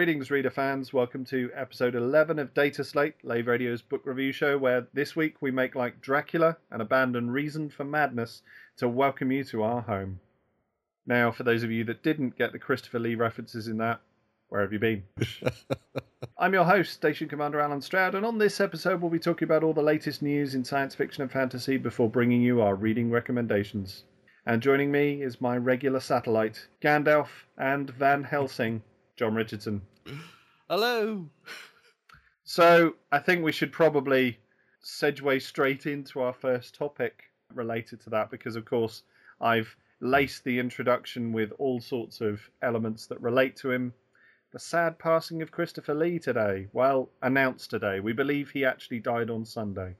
Greetings, reader fans. Welcome to episode 11 of Data Slate, Lave Radio's book review show, where this week we make like Dracula and abandon reason for madness to welcome you to our home. Now, for those of you that didn't get the Christopher Lee references in that, where have you been? I'm your host, Station Commander Alan Stroud, and on this episode we'll be talking about all the latest news in science fiction and fantasy before bringing you our reading recommendations. And joining me is my regular satellite, Gandalf and Van Helsing, John Richardson. Hello. So I think we should probably segue straight into our first topic related to that because, of course, I've laced the introduction with all sorts of elements that relate to him. The sad passing of Christopher Lee today. Well, announced today. We believe he actually died on Sunday.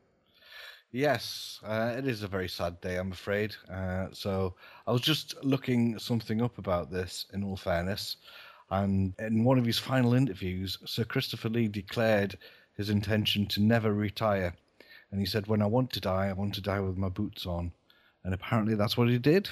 Yes, uh, it is a very sad day, I'm afraid. Uh, so I was just looking something up about this, in all fairness. And in one of his final interviews, Sir Christopher Lee declared his intention to never retire. And he said, When I want to die, I want to die with my boots on. And apparently that's what he did.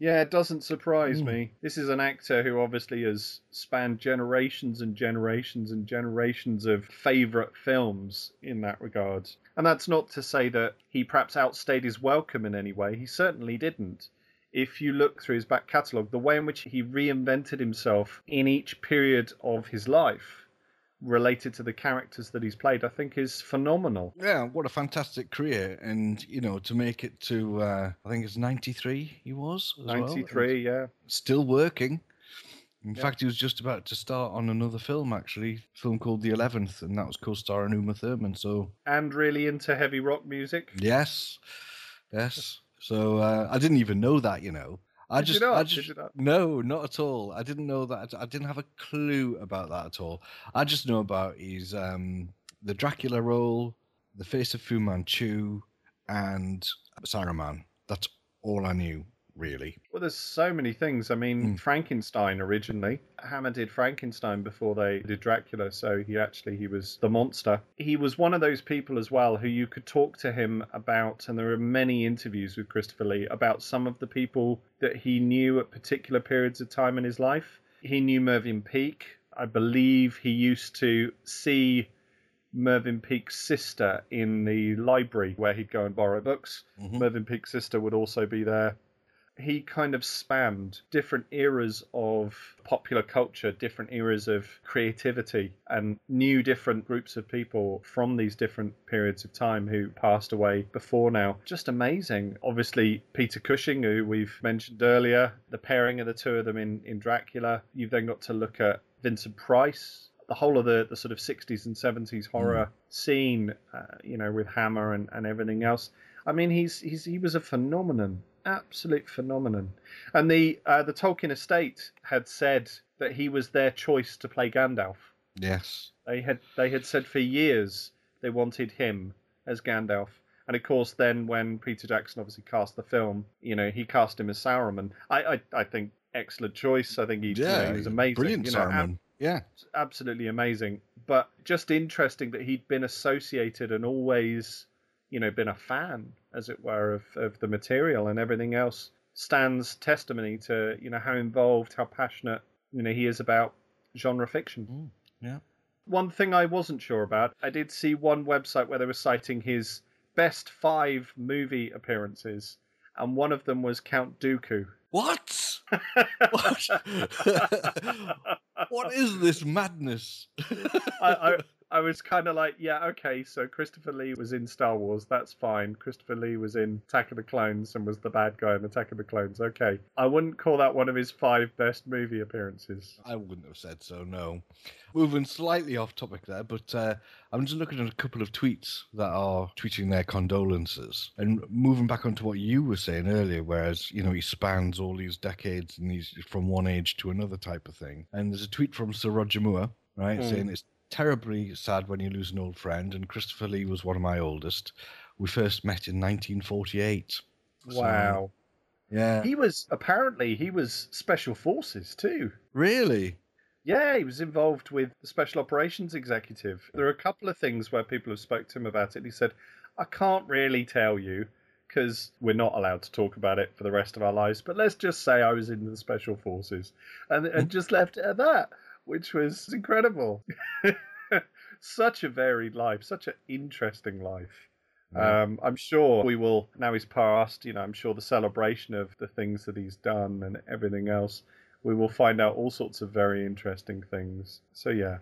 Yeah, it doesn't surprise mm. me. This is an actor who obviously has spanned generations and generations and generations of favourite films in that regard. And that's not to say that he perhaps outstayed his welcome in any way. He certainly didn't if you look through his back catalogue, the way in which he reinvented himself in each period of his life related to the characters that he's played, I think is phenomenal. Yeah, what a fantastic career. And, you know, to make it to, uh, I think it's 93 he was. 93, well. yeah. Still working. In yeah. fact, he was just about to start on another film, actually, a film called The Eleventh, and that was co-starring Uma Thurman. So, and really into heavy rock music. Yes, yes. So uh, I didn't even know that, you know. I Did just, you not? I just, Did you not? no, not at all. I didn't know that. I didn't have a clue about that at all. I just know about his um, the Dracula role, the face of Fu Manchu, and Saruman. That's all I knew really. Well, there's so many things. I mean, mm. Frankenstein originally. Hammer did Frankenstein before they did Dracula, so he actually he was the monster. He was one of those people as well who you could talk to him about, and there are many interviews with Christopher Lee about some of the people that he knew at particular periods of time in his life. He knew Mervyn Peake. I believe he used to see Mervyn Peake's sister in the library where he'd go and borrow books. Mm-hmm. Mervyn Peake's sister would also be there he kind of spanned different eras of popular culture, different eras of creativity, and knew different groups of people from these different periods of time who passed away before now. Just amazing. Obviously, Peter Cushing, who we've mentioned earlier, the pairing of the two of them in, in Dracula. You've then got to look at Vincent Price, the whole of the, the sort of 60s and 70s horror mm. scene, uh, you know, with Hammer and, and everything else. I mean, he's, he's he was a phenomenon absolute phenomenon. And the uh, the Tolkien estate had said that he was their choice to play Gandalf. Yes, they had they had said for years they wanted him as Gandalf. And of course, then when Peter Jackson obviously cast the film, you know, he cast him as Saruman. I I, I think excellent choice. I think he, yeah, you know, he was amazing. Brilliant you know, Saruman. Ab- yeah, absolutely amazing. But just interesting that he'd been associated and always you know, been a fan, as it were, of, of the material and everything else stands testimony to, you know, how involved, how passionate, you know, he is about genre fiction. Mm, yeah. One thing I wasn't sure about, I did see one website where they were citing his best five movie appearances, and one of them was Count Dooku. What? what? what is this madness? I, I, I was kind of like, yeah, okay, so Christopher Lee was in Star Wars, that's fine. Christopher Lee was in Attack of the Clones and was the bad guy in Attack of the Clones, okay. I wouldn't call that one of his five best movie appearances. I wouldn't have said so, no. Moving slightly off topic there, but uh, I'm just looking at a couple of tweets that are tweeting their condolences. And moving back onto what you were saying earlier, whereas, you know, he spans all these decades and he's from one age to another type of thing. And there's a tweet from Sir Roger Moore, right, mm. saying it's terribly sad when you lose an old friend, and Christopher Lee was one of my oldest. We first met in 1948. Wow. So, yeah. He was apparently he was special forces too. Really? Yeah, he was involved with the special operations executive. There are a couple of things where people have spoke to him about it. He said, "I can't really tell you because we're not allowed to talk about it for the rest of our lives, but let's just say I was in the special forces," and and hmm. just left it at that which was incredible. such a varied life, such an interesting life. Yeah. Um, I'm sure we will, now he's passed, you know, I'm sure the celebration of the things that he's done and everything else, we will find out all sorts of very interesting things. So, yeah.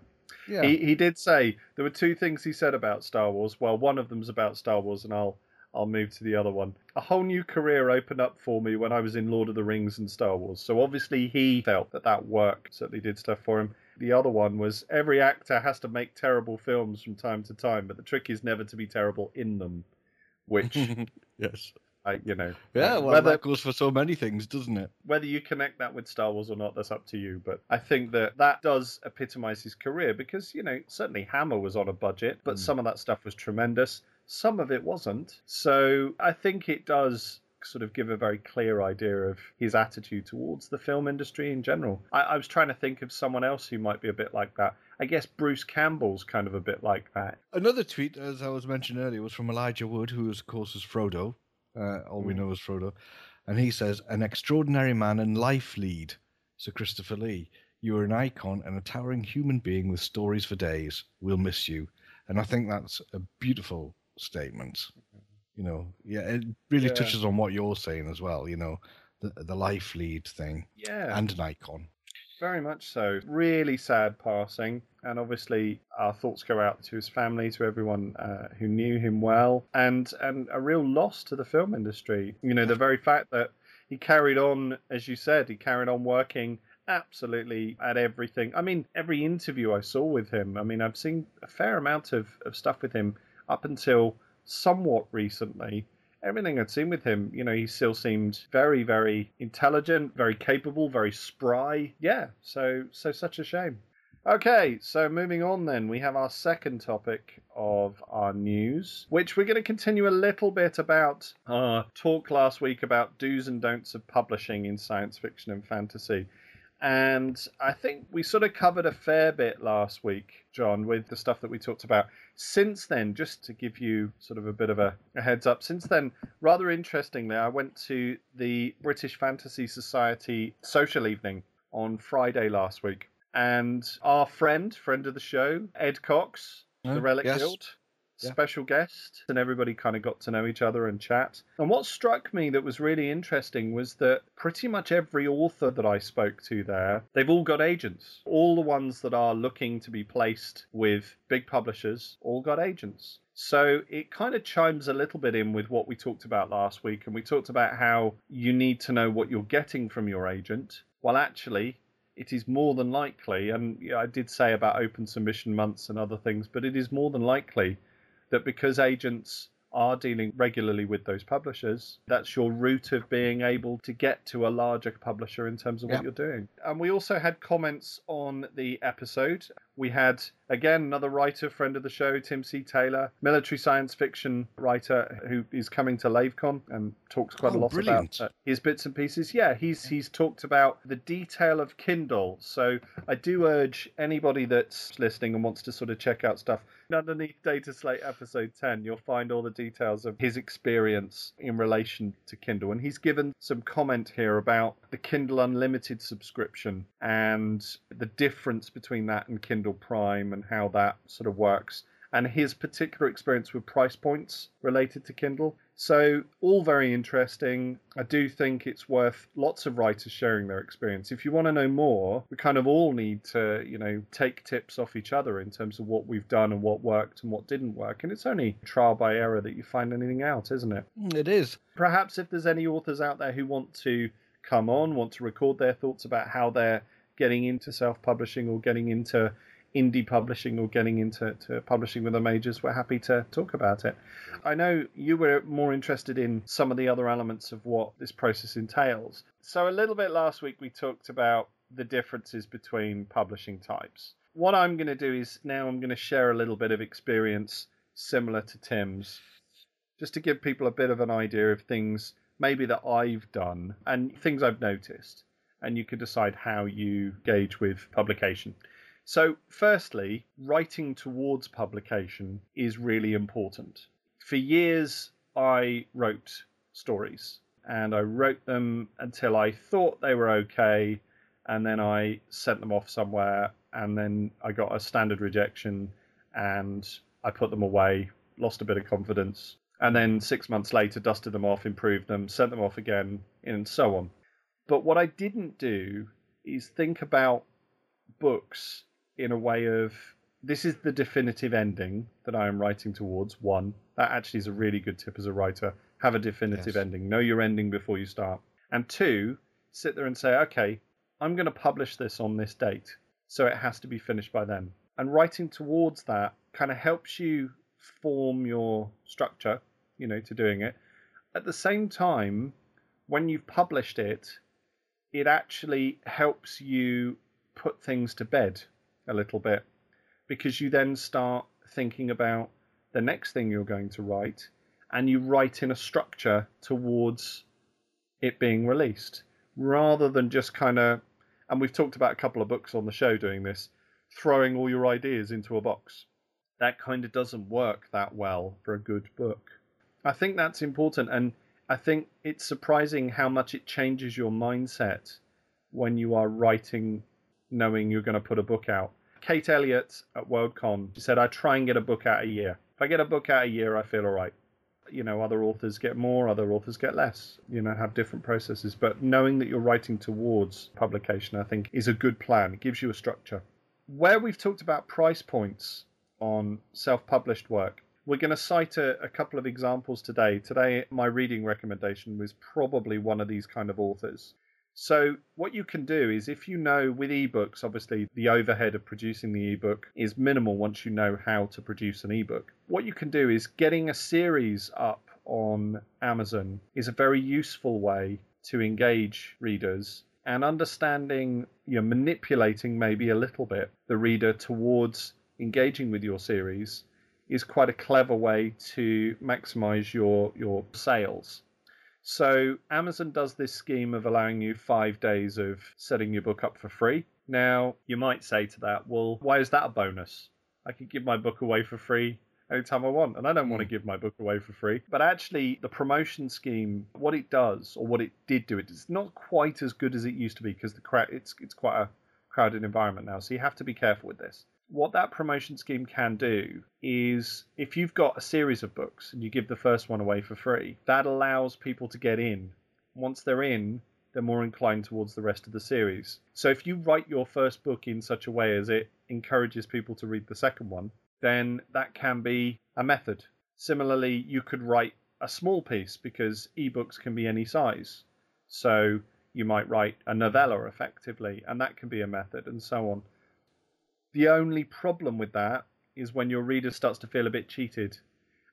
Yeah. He, he did say there were two things he said about Star Wars. Well, one of them's about Star Wars, and I'll I'll move to the other one. A whole new career opened up for me when I was in Lord of the Rings and Star Wars. So obviously he felt that that work certainly did stuff for him. The other one was every actor has to make terrible films from time to time, but the trick is never to be terrible in them. Which, yes, I, you know, yeah, well, whether, that goes for so many things, doesn't it? Whether you connect that with Star Wars or not, that's up to you. But I think that that does epitomize his career because you know certainly Hammer was on a budget, but mm. some of that stuff was tremendous. Some of it wasn't. So I think it does sort of give a very clear idea of his attitude towards the film industry in general. I, I, was trying to think of someone else who might be a bit like that. I guess Bruce Campbell's kind of a bit like that. Another tweet, as I was mentioning earlier, was from Elijah Wood, who, of course, is Frodo. Uh, all we know is Frodo. And he says, An extraordinary man and life lead, Sir Christopher Lee. You are an icon and a towering human being with stories for days. We'll miss you. And I think that's a beautiful statement. You know, yeah, it really yeah. touches on what you're saying as well. You know, the the life lead thing. Yeah, and an icon. Very much so. Really sad passing, and obviously our thoughts go out to his family, to everyone uh, who knew him well, and and a real loss to the film industry. You know, the very fact that he carried on, as you said, he carried on working absolutely at everything. I mean, every interview I saw with him. I mean, I've seen a fair amount of, of stuff with him up until somewhat recently everything I'd seen with him, you know, he still seemed very, very intelligent, very capable, very spry. Yeah, so so such a shame. Okay, so moving on then, we have our second topic of our news, which we're going to continue a little bit about our talk last week about do's and don'ts of publishing in science fiction and fantasy. And I think we sort of covered a fair bit last week, John, with the stuff that we talked about. Since then, just to give you sort of a bit of a, a, heads up, since then, rather interestingly, I went to the British Fantasy Society social evening on Friday last week. And our friend, friend of the show, Ed Cox, oh, the Relic yes. Guild, yeah. special guest, and everybody kind of got to know each other and chat. And what struck me that was really interesting was that pretty much every author that I spoke to there, they've all got agents. All the ones that are looking to be placed with big publishers all got agents. So it kind of chimes a little bit in with what we talked about last week. And we talked about how you need to know what you're getting from your agent. Well, actually, it is more than likely, and I did say about open submission months and other things, but it is more than likely that because agents are dealing regularly with those publishers, that's your route of being able to get to a larger publisher in terms of what you're doing. And we also had comments on the episode. We had Again, another writer, friend of the show, Tim C. Taylor, military science fiction writer who is coming to LaveCon and talks quite oh, a lot brilliant. about uh, his bits and pieces. Yeah, he's he's talked about the detail of Kindle. So I do urge anybody that's listening and wants to sort of check out stuff. Underneath Data Slate episode 10, you'll find all the details of his experience in relation to Kindle. And he's given some comment here about the Kindle Unlimited subscription and the difference between that and Kindle Prime and how that sort of works, and his particular experience with price points related to Kindle. So, all very interesting. I do think it's worth lots of writers sharing their experience. If you want to know more, we kind of all need to, you know, take tips off each other in terms of what we've done and what worked and what didn't work. And it's only trial by error that you find anything out, isn't it? It is. Perhaps if there's any authors out there who want to come on, want to record their thoughts about how they're getting into self publishing or getting into indie publishing or getting into publishing with the majors, we're happy to talk about it. I know you were more interested in some of the other elements of what this process entails. So, a little bit last week, we talked about the differences between publishing types. What I'm going to do is now I'm going to share a little bit of experience similar to Tim's, just to give people a bit of an idea of things maybe that I've done and things I've noticed. And you can decide how you gauge with publication. So, firstly, writing towards publication is really important. For years, I wrote stories and I wrote them until I thought they were okay. and then I sent them off somewhere, and then I got a standard rejection, and I put them away, lost a bit of confidence, and then six months later dusted them off, improved them, sent them off again, and so on. But what I didn't do is think about books in a way of this is the definitive ending that I am writing towards. One, that actually is a really good tip as a writer. Have a definitive yes. ending. Know your ending before you start. And two, sit there and say, okay, I'm going to publish this on this date. So it has to be finished by then. And writing towards that kind of helps you form your structure, you know, to doing it. At the same time, when you've published it, it actually helps you put things to bed a little bit because you then start thinking about the next thing you're going to write and you write in a structure towards it being released rather than just kind of and we've talked about a couple of books on the show doing this throwing all your ideas into a box. That kind of doesn't work that well for a good book. I think that's important and i think it's surprising how much it changes your mindset when you are writing knowing you're going to put a book out Kate Elliott at Worldcon she said, I try and get a book out a year. If I get a book out a year, I feel all right. You know, other authors get more, other authors get less, you know, have different processes. But knowing that you're writing towards publication, I think, is a good plan. It gives you a structure. Where we've talked about price points on self published work, we're going to cite a, a, couple of examples today. Today, my reading recommendation was probably one of these kind of authors. So, what you can do is if you know with ebooks, obviously the overhead of producing the ebook is minimal once you know how to produce an ebook. What you can do is getting a series up on Amazon is a very useful way to engage readers and understanding, you know, manipulating maybe a little bit the reader towards engaging with your series is quite a clever way to maximize your your sales. So Amazon does this scheme of allowing you five days of setting your book up for free. Now, you might say to that, well, why is that a bonus? I could give my book away for free anytime I want, and I don't want to hmm. give my book away for free. But actually, the promotion scheme, what it does, or what it did do, it's not quite as good as it used to be because the crowd, it's it's quite a crowded environment now. So you have to be careful with this what that promotion scheme can do is if you've got a series of books and you give the first one away for free, that allows people to get in. Once they're in, they're more inclined towards the rest of the series. So if you write your first book in such a way as it encourages people to read the second one, then that can be a method. Similarly, you could write a small piece because ebooks can be any size. So you might write a novella effectively, and that can be a method, and so on. The only problem with that is when your reader starts to feel a bit cheated.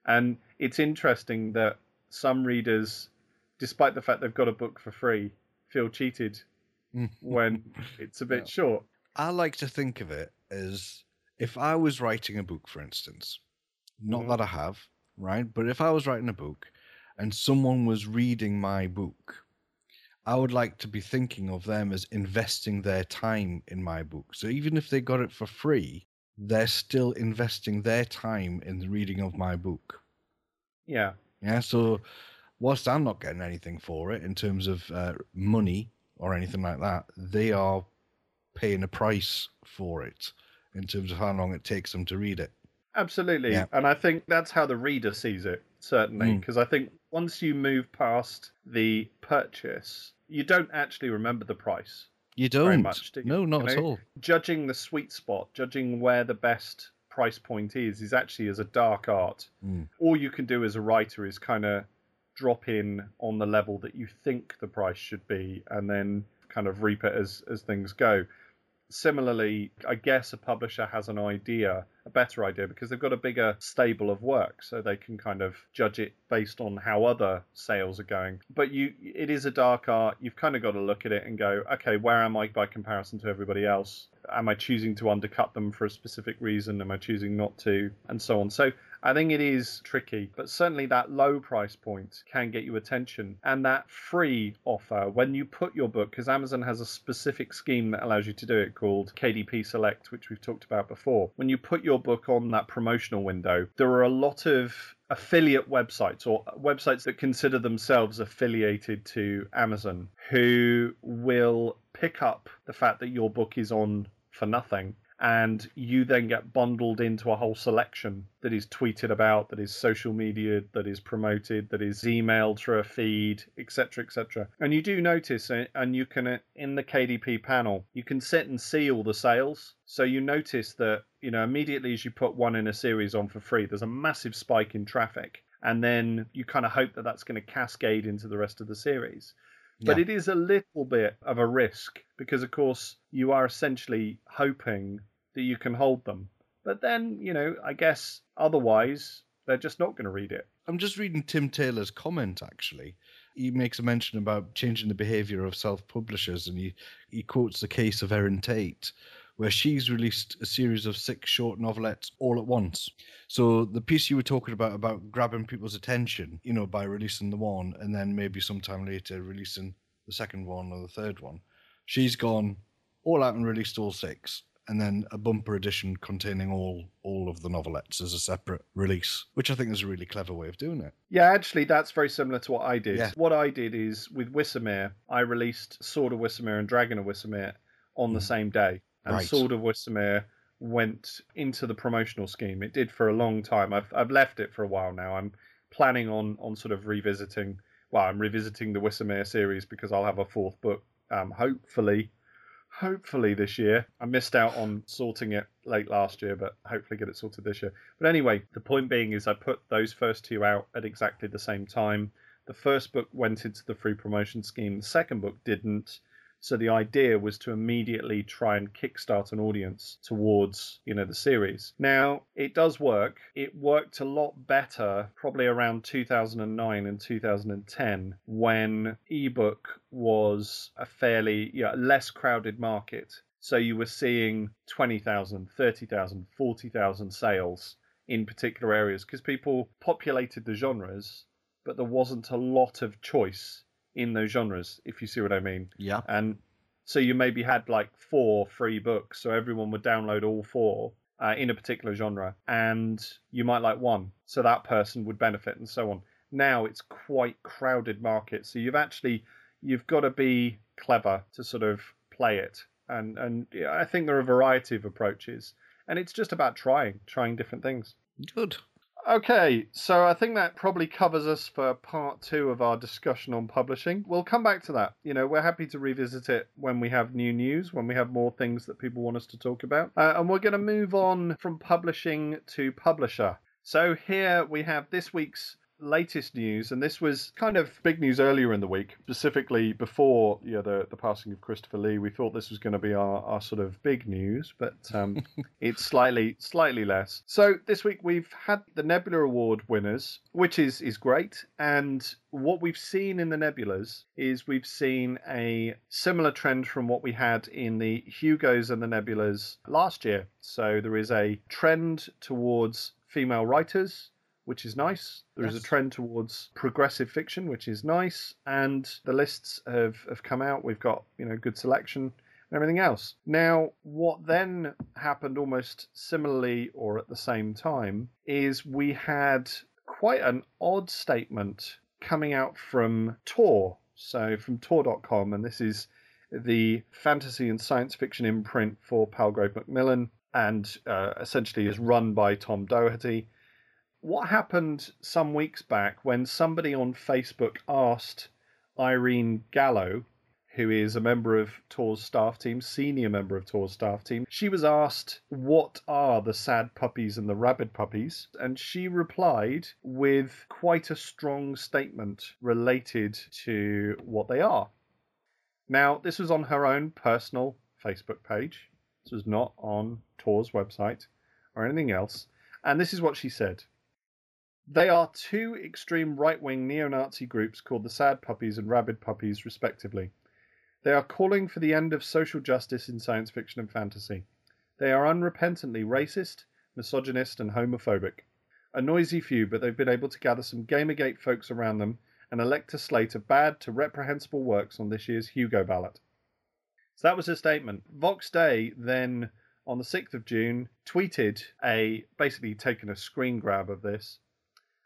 And it's interesting that some readers, despite the fact they've got a book for free, feel cheated when it's a bit yeah. short. I like to think of it as if I was writing a book, for instance, not mm. that I have, right? But if I was writing a book and someone was reading my book I would like to be thinking of them as investing their time in my book. So even if they got it for free, they're still investing their time in the reading of my book. Yeah. Yeah. So whilst I'm not getting anything for it in terms of uh, money or anything like that, they are paying a price for it in terms of how long it takes them to read it. Absolutely. Yeah. And I think that's how the reader sees it, certainly. Because mm. I think once you move past the purchase, you don't actually remember the price. You don't. Much, do you? No, not you know, at all. Judging the sweet spot, judging where the best price point is, is actually as a dark art. Mm. All you can do as a writer is kind of drop in on the level that you think the price should be, and then kind of reap it as as things go similarly, I guess a publisher has an idea, a better idea, because they've got a bigger stable of work, so they can kind of judge it based on how other sales are going. But you, it is a dark art. You've kind of got to look at it and go, okay, where am I by comparison to everybody else? Am I choosing to undercut them for a specific reason? Am I choosing not to? And so on. So I think it is tricky, but certainly that low price point can get you attention. And that free offer, when you put your book, because Amazon has a specific scheme that allows you to do it called KDP Select, which we've talked about before. When you put your book on that promotional window, there are a lot of affiliate websites or websites that consider themselves affiliated to Amazon who will pick up the fact that your book is on for nothing and you then get bundled into a whole selection that is tweeted about, that is social media, that is promoted, that is emailed through a feed, etc., etc. And you do notice, uh, and you can uh, in the KDP panel, you can sit and see all the sales. So you notice that you know immediately as you put one in a series on for free, there's a massive spike in traffic, and then you kind of hope that that's going to cascade into the rest of the series. But it is a little bit of a risk because, of course, you are essentially hoping that you can hold them. But then, you know, I guess otherwise they're just not going to read it. I'm just reading Tim Taylor's comment actually. He makes a mention about changing the behavior of self publishers and he, he quotes the case of Erin Tate, where she's released a series of six short novelettes all at once. So the piece you were talking about, about grabbing people's attention, you know, by releasing the one and then maybe sometime later releasing the second one or the third one, she's gone all out and released all six and then a bumper edition containing all all of the novelettes as a separate release, which I think is a really clever way of doing it. Yeah, actually, that's very similar to what I did. Yeah. What I did is with Wissamere, I released Sword of Wissamere and Dragon of Wissamere on mm. the same day, and right. Sword of Wissamere went into the promotional scheme. It did for a long time. I've I've left it for a while now. I'm planning on on sort of revisiting. Well, I'm revisiting the Wissamere series because I'll have a fourth book, um, hopefully hopefully this year. I missed out on sorting it late last year, but hopefully get it sorted this year. But anyway, the point being is I put those first two out at exactly the same time. The first book went into the free promotion scheme, the second book didn't. So the idea was to immediately try and kickstart an audience towards, you know, the series. Now, it does work. It worked a lot better probably around 2009 and 2010 when ebook was a fairly you know, less crowded market. So you were seeing 20,000, 30,000, 40,000 sales in particular areas because people populated the genres, but there wasn't a lot of choice in those genres, if you see what I mean. Yeah. And so you maybe had like four free books, so everyone would download all four uh, in a particular genre, and you might like one, so that person would benefit, and so on. Now it's quite crowded market, so you've actually you've got to be clever to sort of play it, and and I think there are a variety of approaches, and it's just about trying, trying different things. Good. Okay, so I think that probably covers us for part two of our discussion on publishing. We'll come back to that. You know, we're happy to revisit it when we have new news, when we have more things that people want us to talk about. Uh, and we're going to move on from publishing to publisher. So here we have this week's latest news, and this was kind of big news earlier in the week, specifically before you know, the, the passing of Christopher Lee. We thought this was going to be our, our sort of big news, but um, it's slightly slightly less. So this week we've had the Nebula Award winners, which is is great, and what we've seen in the Nebulas is we've seen a similar trend from what we had in the Hugos and the Nebulas last year. So there is a trend towards female writers which is nice. There yes. is a trend towards progressive fiction, which is nice, and the lists have, have come out. We've got you know good selection and everything else. Now, what then happened almost similarly or at the same time is we had quite an odd statement coming out from Tor. So from Tor.com, and this is the fantasy and science fiction imprint for Palgrave Macmillan, and uh, essentially is run by Tom Doherty what happened some weeks back when somebody on Facebook asked Irene Gallo, who is a member of Tor's staff team, senior member of Tor's staff team, she was asked, What are the sad puppies and the rabid puppies? And she replied with quite a strong statement related to what they are. Now, this was on her own personal Facebook page. This was not on Tor's website or anything else. And this is what she said. They are two extreme right wing neo Nazi groups called the Sad Puppies and Rabid Puppies, respectively. They are calling for the end of social justice in science fiction and fantasy. They are unrepentantly racist, misogynist, and homophobic. A noisy few, but they've been able to gather some Gamergate folks around them and elect a slate of bad to reprehensible works on this year's Hugo ballot. So that was her statement. Vox Day then, on the 6th of June, tweeted a basically taken a screen grab of this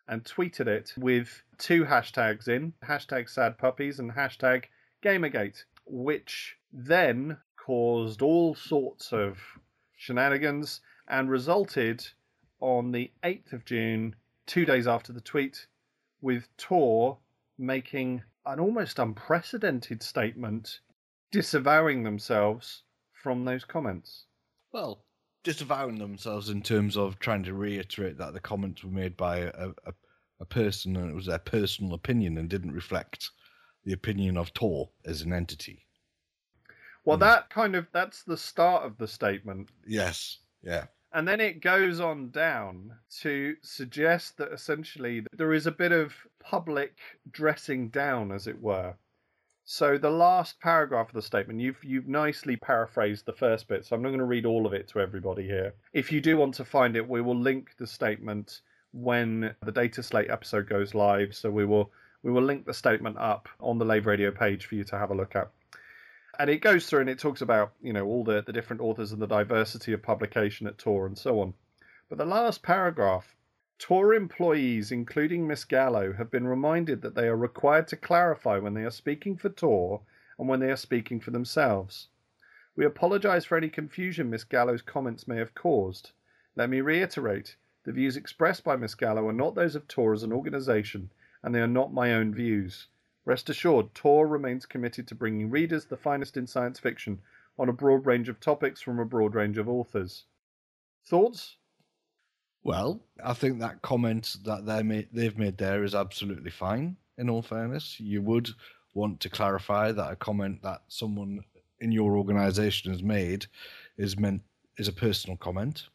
and tweeted it with two hashtags in hashtag sad puppies and hashtag Gamergate, which then caused all sorts of shenanigans and resulted on the 8th of June, two days after the tweet, with Tor making an almost unprecedented statement disavowing themselves from those comments. Well, disavowing themselves in terms of trying to reiterate that the comments were made by a, a, a person and it was their personal opinion and didn't reflect the opinion of Tor as an entity. Well, mm. that kind of that's the start of the statement. Yes. Yeah. And then it goes on down to suggest that essentially there is a bit of public dressing down, as it were. So the last paragraph of the statement, you've you've nicely paraphrased the first bit, so I'm not going to read all of it to everybody here. If you do want to find it, we will link the statement when the Data Slate episode goes live. So we will we will link the statement up on the Lave Radio page for you to have a look at. And it goes through and it talks about, you know, all the, the different authors and the diversity of publication at Tor and so on. But the last paragraph Tor employees, including Miss Gallo, have been reminded that they are required to clarify when they are speaking for Tor and when they are speaking for themselves. We apologize for any confusion Miss Gallo's comments may have caused. Let me reiterate the views expressed by Miss Gallo are not those of Tor as an organization, and they are not my own views. Rest assured, Tor remains committed to bringing readers the finest in science fiction on a broad range of topics from a broad range of authors. Thoughts? Well, I think that comment that they made, they've made there is absolutely fine. In all fairness, you would want to clarify that a comment that someone in your organisation has made is meant is a personal comment.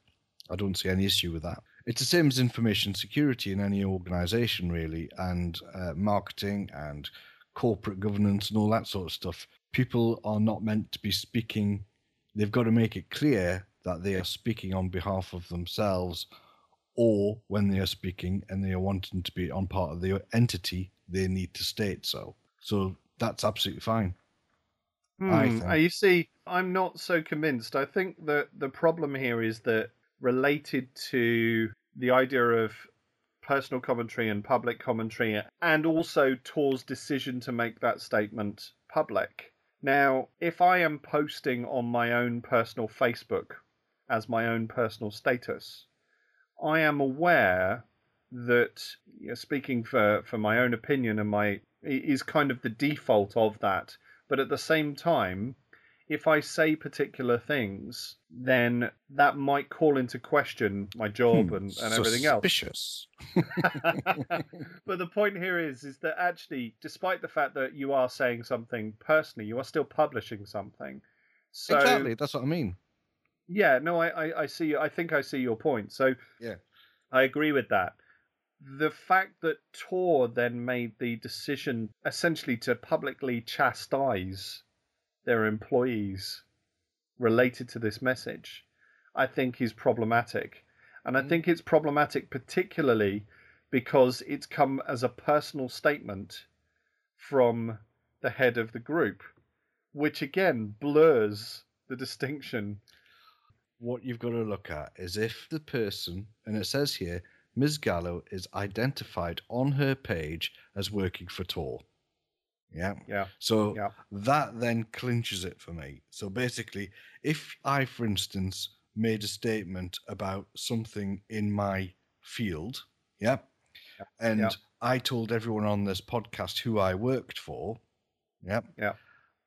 I don't see any issue with that. It's the same as information security in any organisation, really, and uh, marketing and corporate governance and all that sort of stuff. People are not meant to be speaking. They've got to make it clear that they are speaking on behalf of themselves or when they are speaking and they are wanting to be on part of the entity, they need to state so. So that's absolutely fine. Hmm. Uh, you see, I'm not so convinced. I think that the problem here is that related to the idea of personal commentary and public commentary, and also Tor's decision to make that statement public. Now, if I am posting on my own personal Facebook as my own personal status, I am aware that you know, speaking for, for my own opinion and my is kind of the default of that. But at the same time, if I say particular things, then that might call into question my job hmm, and, and everything else. Suspicious. but the point here is is that actually, despite the fact that you are saying something personally, you are still publishing something. So, exactly, that's what I mean. Yeah, no, I, I, I see. I think I see your point. So yeah, I agree with that. The fact that Tor then made the decision essentially to publicly chastise their employees related to this message, I think is problematic. And I mm. think it's problematic particularly because it's come as a personal statement from the head of the group, which again blurs the distinction what you've got to look at is if the person, and it says here, Ms. Gallo is identified on her page as working for Tor. Yeah. Yeah. So yeah. that then clinches it for me. So basically, if I, for instance, made a statement about something in my field, yeah, yeah. and yeah. I told everyone on this podcast who I worked for, yeah, yeah,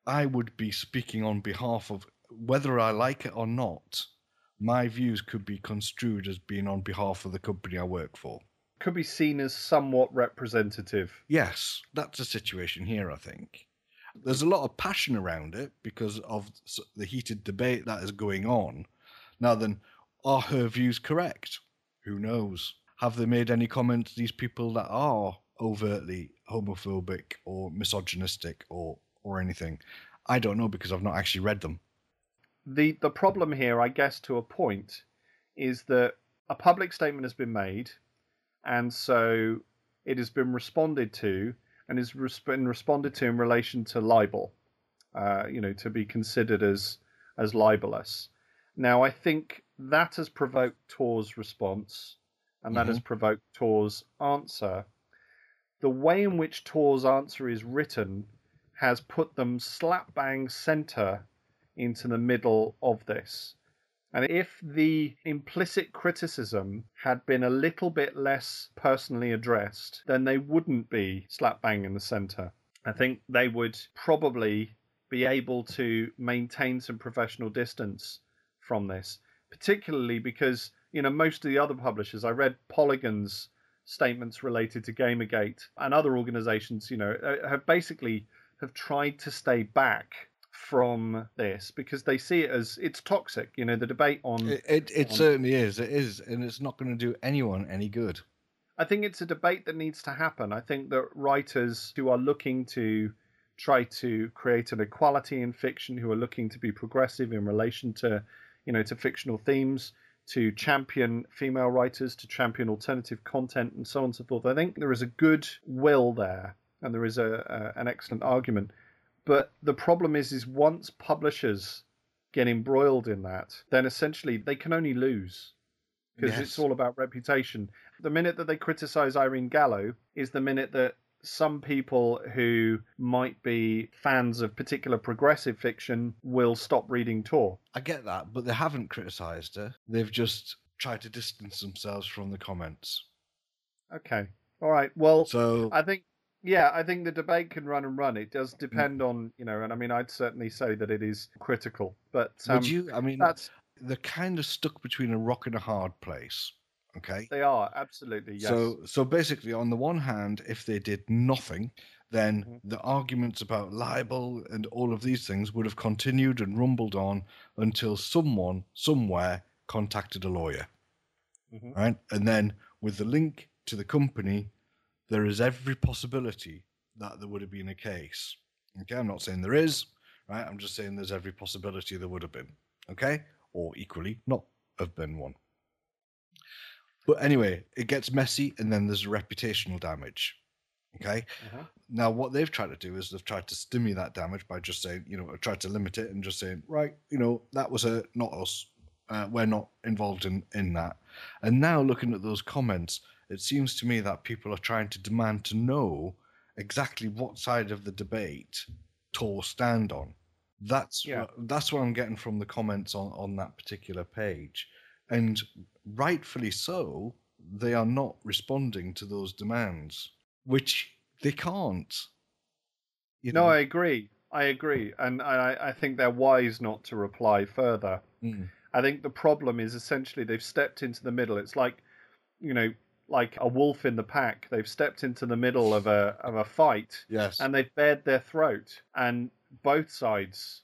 I would be speaking on behalf of whether I like it or not my views could be construed as being on behalf of the company I work for. Could be seen as somewhat representative. Yes, that's the situation here, I think. There's a lot of passion around it because of the heated debate that is going on. Now, then, are her views correct? Who knows? Have they made any comments, these people that are overtly homophobic or misogynistic or, or anything? I don't know because I've not actually read them the the problem here, I guess, to a point, is that a public statement has been made, and so it has been responded to, and has been responded to in relation to libel, uh, you know, to be considered as as libelous. Now, I think that has provoked Tor's response, and that has provoked Tor's answer. The way in which Tor's answer is written has put them slap bang center into the middle of this. And if the implicit criticism had been a little bit less personally addressed, then they wouldn't be slap bang in the center. I think they would probably be able to maintain some professional distance from this, particularly because you know most of the other publishers. I read Polygon's statements related to Gamergate and other organizations. You know, uh, have basically have tried to stay back from this because they see it as it's toxic. You know, the debate on it, it, it on, certainly is. It is, and it's not going to do anyone any good. I think it's a debate that needs to happen. I think that writers who are looking to try to create an equality in fiction, who are looking to be progressive in relation to, you know, to fictional themes, to champion female writers, to champion alternative content, and so on and so forth. I think there is a good will there, and there is a, a an excellent argument. But the problem is, is once publishers get embroiled in that, then essentially they can only lose because yes. it's all about reputation. The minute that they criticize Irene Gallo is the minute that some people who might be fans of particular progressive fiction will stop reading Tor. I get that, but they haven't criticized her. They've just tried to distance themselves from the comments. Okay. All right. Well, so I think yeah, I think the debate can run and run. It does mm. depend on you know, and I mean, I'd certainly say that it is critical. But um, would you? I mean, that's they're kind of stuck between a rock and a hard place. Okay. They are absolutely yes. So so basically, on the one hand, if they did nothing, then mm-hmm. the arguments about libel and all of these things would have continued and rumbled on until someone somewhere contacted a lawyer. Mm-hmm. Right, and then with the link to the company, there is every possibility that there would have been a case. Okay, I'm not saying there is, right? I'm just saying there's every possibility there would have been. Okay, or equally not have been one. But anyway, it gets messy, and then there's reputational damage. Okay. Uh-huh. Now, what they've tried to do is they've tried to stimulate that damage by just saying, you know, tried to limit it and just saying, right, you know, that was a not us. Uh, we're not involved in in that. And now looking at those comments, it seems to me that people are trying to demand to know exactly what side of the debate Tor stand on. That's yeah. what, that's what I'm getting from the comments on on that particular page, and rightfully so, they are not responding to those demands, which they can't. You know? No, I agree. I agree, and I, I think they're wise not to reply further. Mm. I think the problem is essentially they've stepped into the middle. It's like, you know, like a wolf in the pack. They've stepped into the middle of a of a fight. Yes. And they've bared their throat, and both sides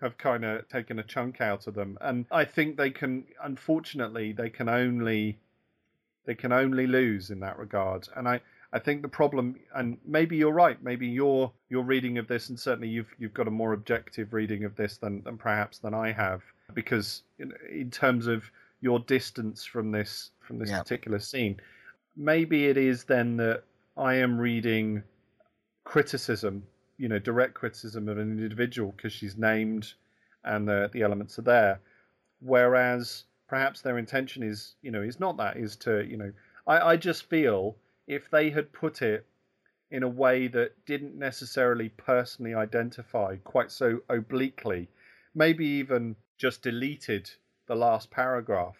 have kind of taken a chunk out of them. And I think they can, unfortunately, they can only they can only lose in that regard. And I, I think the problem, and maybe you're right, maybe your your reading of this, and certainly you've you've got a more objective reading of this than, than perhaps than I have, because in, in terms of your distance from this from this yeah. particular scene, maybe it is then that I am reading criticism you know direct criticism of an individual because she's named and the the elements are there. Whereas perhaps their intention is you know is not that is to you know i i just feel if they had put it in a way that didn't necessarily personally identify quite so obliquely maybe even just deleted the last paragraph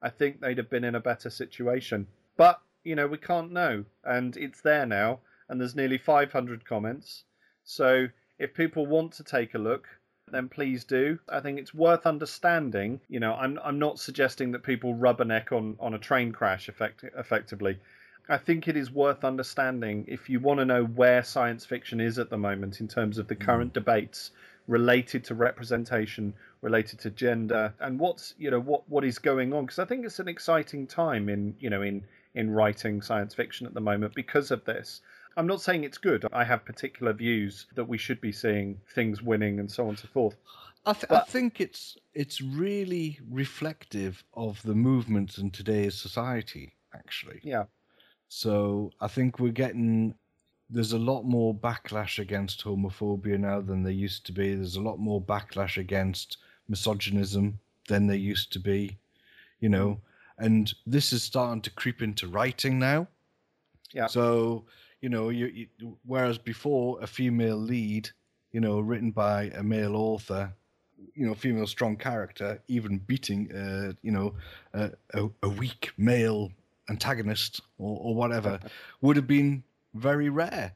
i think they'd have been in a better situation. But you know we can't know and it's there now and there's nearly 500 comments so if people want to take a look, then please do. I think it's worth understanding. You know, I'm I'm not suggesting that people rubberneck on on a train crash effect, effectively. I think it is worth understanding if you want to know where science fiction is at the moment in terms of the current mm. debates related to representation, related to gender, and what's you know what what is going on. Because I think it's an exciting time in you know in in writing science fiction at the moment because of this. I'm not saying it's good. I have particular views that we should be seeing things winning and so on and so forth. I, th- but, I think it's it's really reflective of the movements in today's society, actually. Yeah. So I think we're getting there's a lot more backlash against homophobia now than there used to be. There's a lot more backlash against misogynism than there used to be. You know, and this is starting to creep into writing now. Yeah. So you know, you, you whereas before a female lead, you know, written by a male author, you know, female strong character, even beating, uh, you know, a, a, a weak male antagonist or, or whatever, would have been very rare.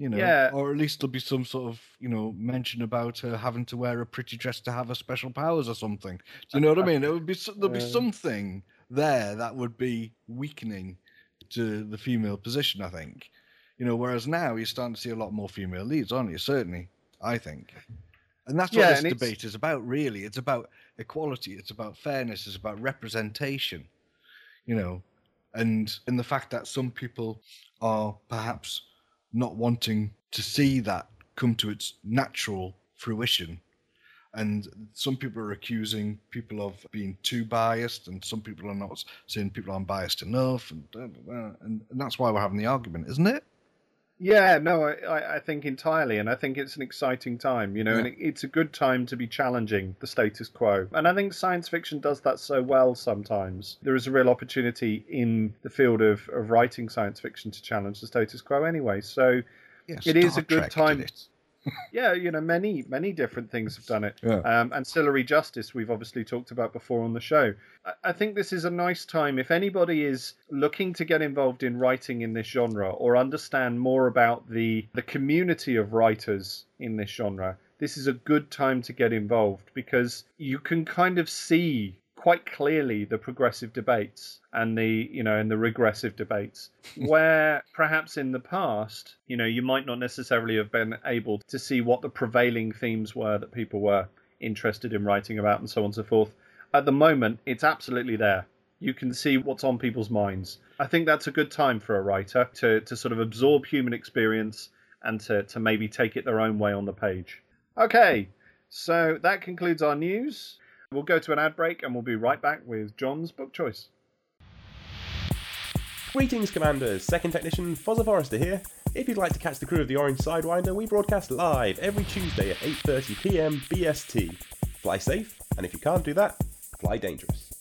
You know, Yeah. or at least there'll be some sort of, you know, mention about her having to wear a pretty dress to have her special powers or something. Do you know what I mean? It would be there'll be something there that would be weakening to the female position. I think, you know, whereas now you're starting to see a lot more female leads, aren't you? Certainly, I think. And that's what Yeah, this and it's- debate is about, really. It's about equality. It's about fairness. It's about representation. You know, and and the fact that some people are perhaps not wanting to see that come to its natural fruition. And some people are accusing people of being too biased, and some people are not saying people aren't biased enough, and da, da, da, and, and that's why we're having the argument, isn't it? Yeah, no, I- I, think entirely, and I think it's an exciting time, you know, and it, it's a good time to be challenging the status quo. And I think science fiction does that so well sometimes. There is a real opportunity in the field of, of writing science fiction to challenge the status quo anyway. So, Yes, It is Star a good Trek time. Yeah, you know, many, many different things have done it. Yeah. Um, ancillary justice, we've obviously talked about before on the show. I, I think this is a nice time. If anybody is looking to get involved in writing in this genre or understand more about the, the community of writers in this genre, this is a good time to get involved because you can kind of see quite clearly the progressive debates and the you know and the regressive debates where perhaps in the past you know you might not necessarily have been able to see what the prevailing themes were that people were interested in writing about and so on and so forth. At the moment it's absolutely there. You can see what's on people's minds. I think that's a good time for a writer to to sort of absorb human experience and to to maybe take it their own way on the page. Okay so that concludes our news We'll go to an ad break and we'll be right back with John's book choice. Greetings, Commanders! Second Technician Fozzer Forrester here. If you'd like to catch the crew of the Orange Sidewinder, we broadcast live every Tuesday at 8.30pm BST. Fly safe, and if you can't do that, fly dangerous.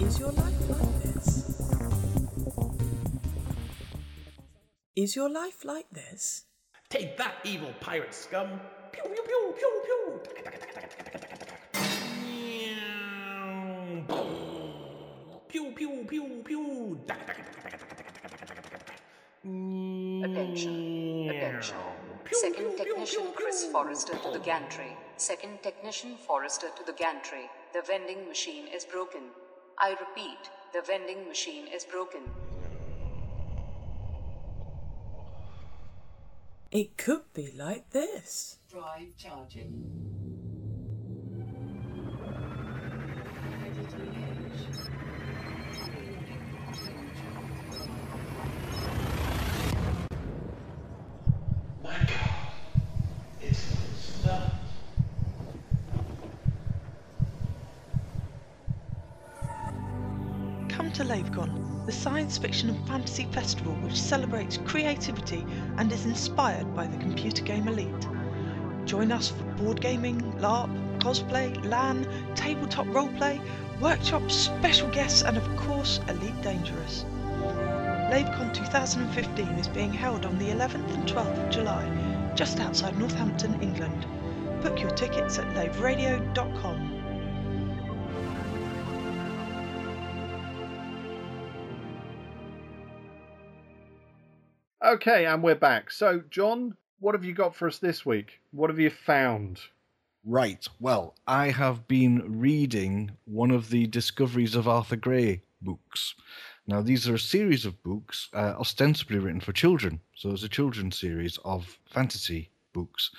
Is your life like this? Is your life like this? Take that, evil pirate scum! Pew pew pew pew pew! Pew pew pew pew! Attention. Attention. Second Technician Chris Forrester to the gantry. Second Technician Forrester to the gantry. The vending machine is broken. I repeat, the vending machine is broken. It could be like this. Drive charging. Ready to engage. My God, it's stuff. Come to LaveCon, the science fiction and fantasy festival which celebrates creativity and is inspired by the computer game elite. Join us for board gaming, LARP, cosplay, LAN, tabletop roleplay, workshops, special guests, and of course, Elite Dangerous. LaveCon 2015 is being held on the 11th and 12th of July, just outside Northampton, England. Book your tickets at laveradio.com. Okay, and we're back. So, John, what have you got for us this week? What have you found? Right. Well, I have been reading one of the Discoveries of Arthur Gray books. Now, these are a series of books uh, ostensibly written for children. So, it's a children's series of fantasy books,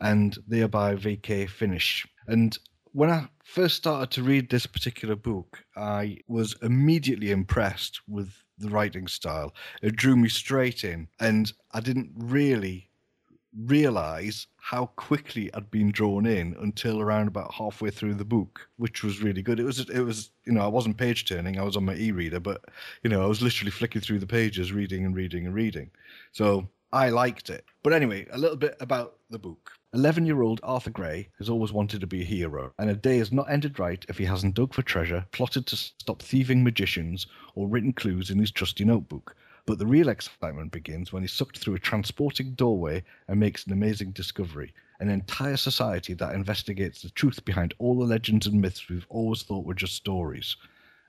and they are by V.K. Finish. And when I first started to read this particular book, I was immediately impressed with the writing style. It drew me straight in, and I didn't really realize how quickly I'd been drawn in until around about halfway through the book, which was really good. It was it was you know I wasn't page turning, I was on my e-reader, but you know I was literally flicking through the pages, reading and reading and reading. So I liked it. But anyway, a little bit about the book. 11 year old Arthur Gray has always wanted to be a hero, and a day has not ended right if he hasn't dug for treasure, plotted to stop thieving magicians, or written clues in his trusty notebook. But the real excitement begins when he's sucked through a transporting doorway and makes an amazing discovery an entire society that investigates the truth behind all the legends and myths we've always thought were just stories.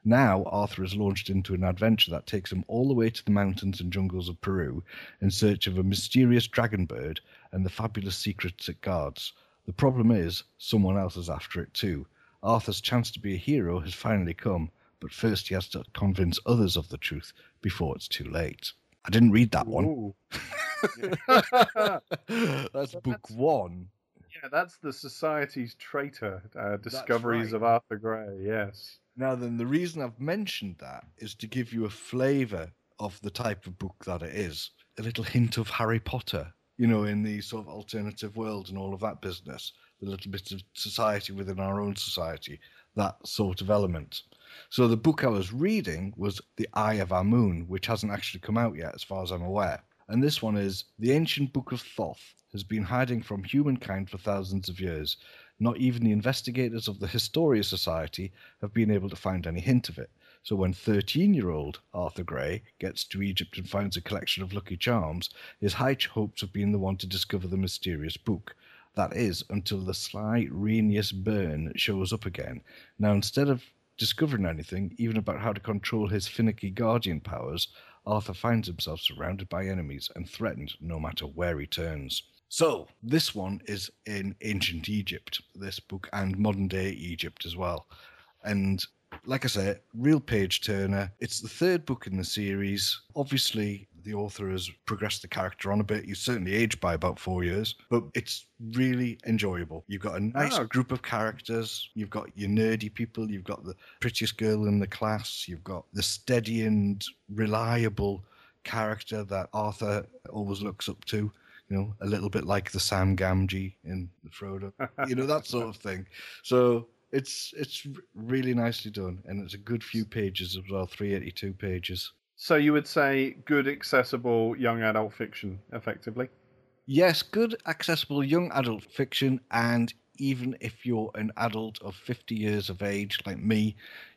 Now, Arthur is launched into an adventure that takes him all the way to the mountains and jungles of Peru in search of a mysterious dragon bird and the fabulous secrets it guards. The problem is, someone else is after it too. Arthur's chance to be a hero has finally come, but first he has to convince others of the truth before it's too late. I didn't read that one. That's book one. Yeah, that's the Society's Traitor uh, Discoveries right. of Arthur Gray. Yes. Now, then, the reason I've mentioned that is to give you a flavour of the type of book that it is. A little hint of Harry Potter, you know, in the sort of alternative world and all of that business. The little bit of society within our own society, that sort of element. So the book I was reading was The Eye of Our Moon, which hasn't actually come out yet, as far as I'm aware. And this one is The Ancient Book of Thoth has been hiding from humankind for thousands of years. Not even the investigators of the Historia Society have been able to find any hint of it. So when 13 year old Arthur Gray gets to Egypt and finds a collection of lucky charms, his high hopes of being the one to discover the mysterious book. That is, until the sly Renius Byrne shows up again. Now, instead of discovering anything, even about how to control his finicky guardian powers, Arthur finds himself surrounded by enemies and threatened no matter where he turns. So, this one is in ancient Egypt, this book, and modern day Egypt as well. And like I say, real page turner. It's the third book in the series. Obviously, the author has progressed the character on a bit. He's certainly aged by about four years, but it's really enjoyable. You've got a nice Oh. group of characters. You've got your nerdy people. You've got the prettiest girl in the class. You've got the steady and reliable character that Arthur always looks up to. You know, a little bit like the Sam Gamgee in the Frodo. you know that sort of thing. So it's it's really nicely done, and it's a good few pages as well. Three eighty two pages. So you would say good, accessible young adult fiction, effectively. Yes, good, accessible young adult fiction, and even if you're an adult of 50 years of age like me,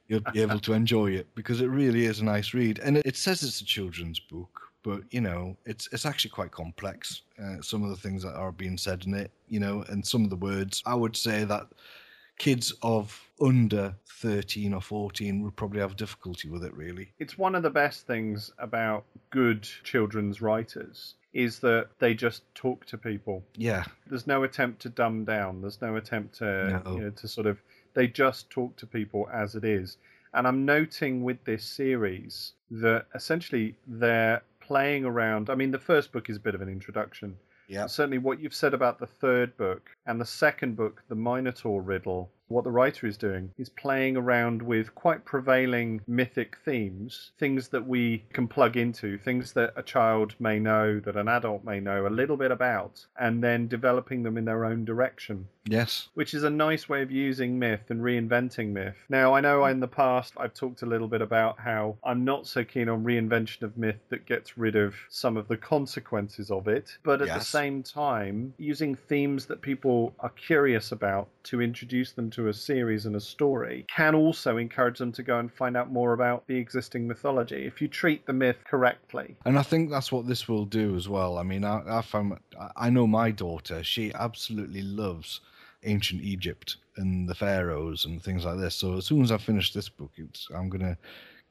you'll be able to enjoy it because it really is a nice read. And it, it says it's a children's book, but you know, it's it's actually quite complex. Uh, some of the things that are being said in it, you know, and some of the words, I would say that kids of under 13 or 14 would probably have difficulty with it, really. It's one of the best things about good children's writers is that they just talk to people. Yeah, There's no attempt to dumb down. There's no attempt to No. you know, to sort of they just talk to people as it is. And I'm noting with this series that essentially they're playing around. I mean, the first book is a bit of an introduction. Yeah. Certainly, what you've said about the third book and the second book, The Minotaur Riddle, what the writer is doing is playing around with quite prevailing mythic themes, things that we can plug into, things that a child may know, that an adult may know a little bit about, and then developing them in their own direction Yes. which is a nice way of using myth and reinventing myth. Now, I know in the past I've talked a little bit about how I'm not so keen on reinvention of myth that gets rid of some of the consequences of it, but at the same time, using themes that people are curious about to introduce them to a series and a story can also encourage them to go and find out more about the existing mythology if you treat the myth correctly. And I think that's what this will do as well. I mean, I, I found I know my daughter; she absolutely loves ancient Egypt and the pharaohs and things like this. So as soon as I finish this book, it's, I'm gonna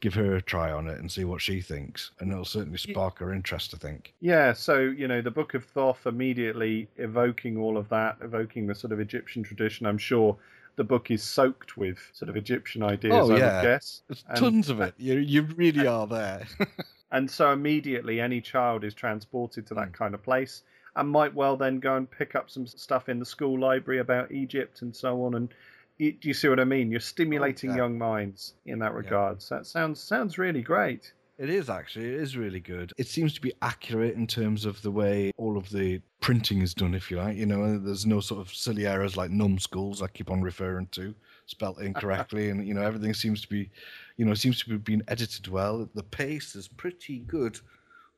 give her a try on it and see what she thinks, and it'll certainly spark her interest. I think. Yeah, so you know the Book of Thoth immediately evoking all of that, evoking the sort of Egyptian tradition. I'm sure the book is soaked with sort of Egyptian ideas. Oh, I yeah. would guess. There's And- tons of it. You you really are there. And so immediately any child is transported to that Mm. kind of place and might well then go and pick up some stuff in the school library about Egypt and so on. And do you see what I mean? You're stimulating yeah. young minds in that regard. So that sounds sounds really great. It is actually. It is really good. It seems to be accurate in terms of the way all of the printing is done, if you like. You know, there's no sort of silly errors like numbskulls I keep on referring to, spelt incorrectly, and you know everything seems to be, you know, seems to be being edited well. The pace is pretty good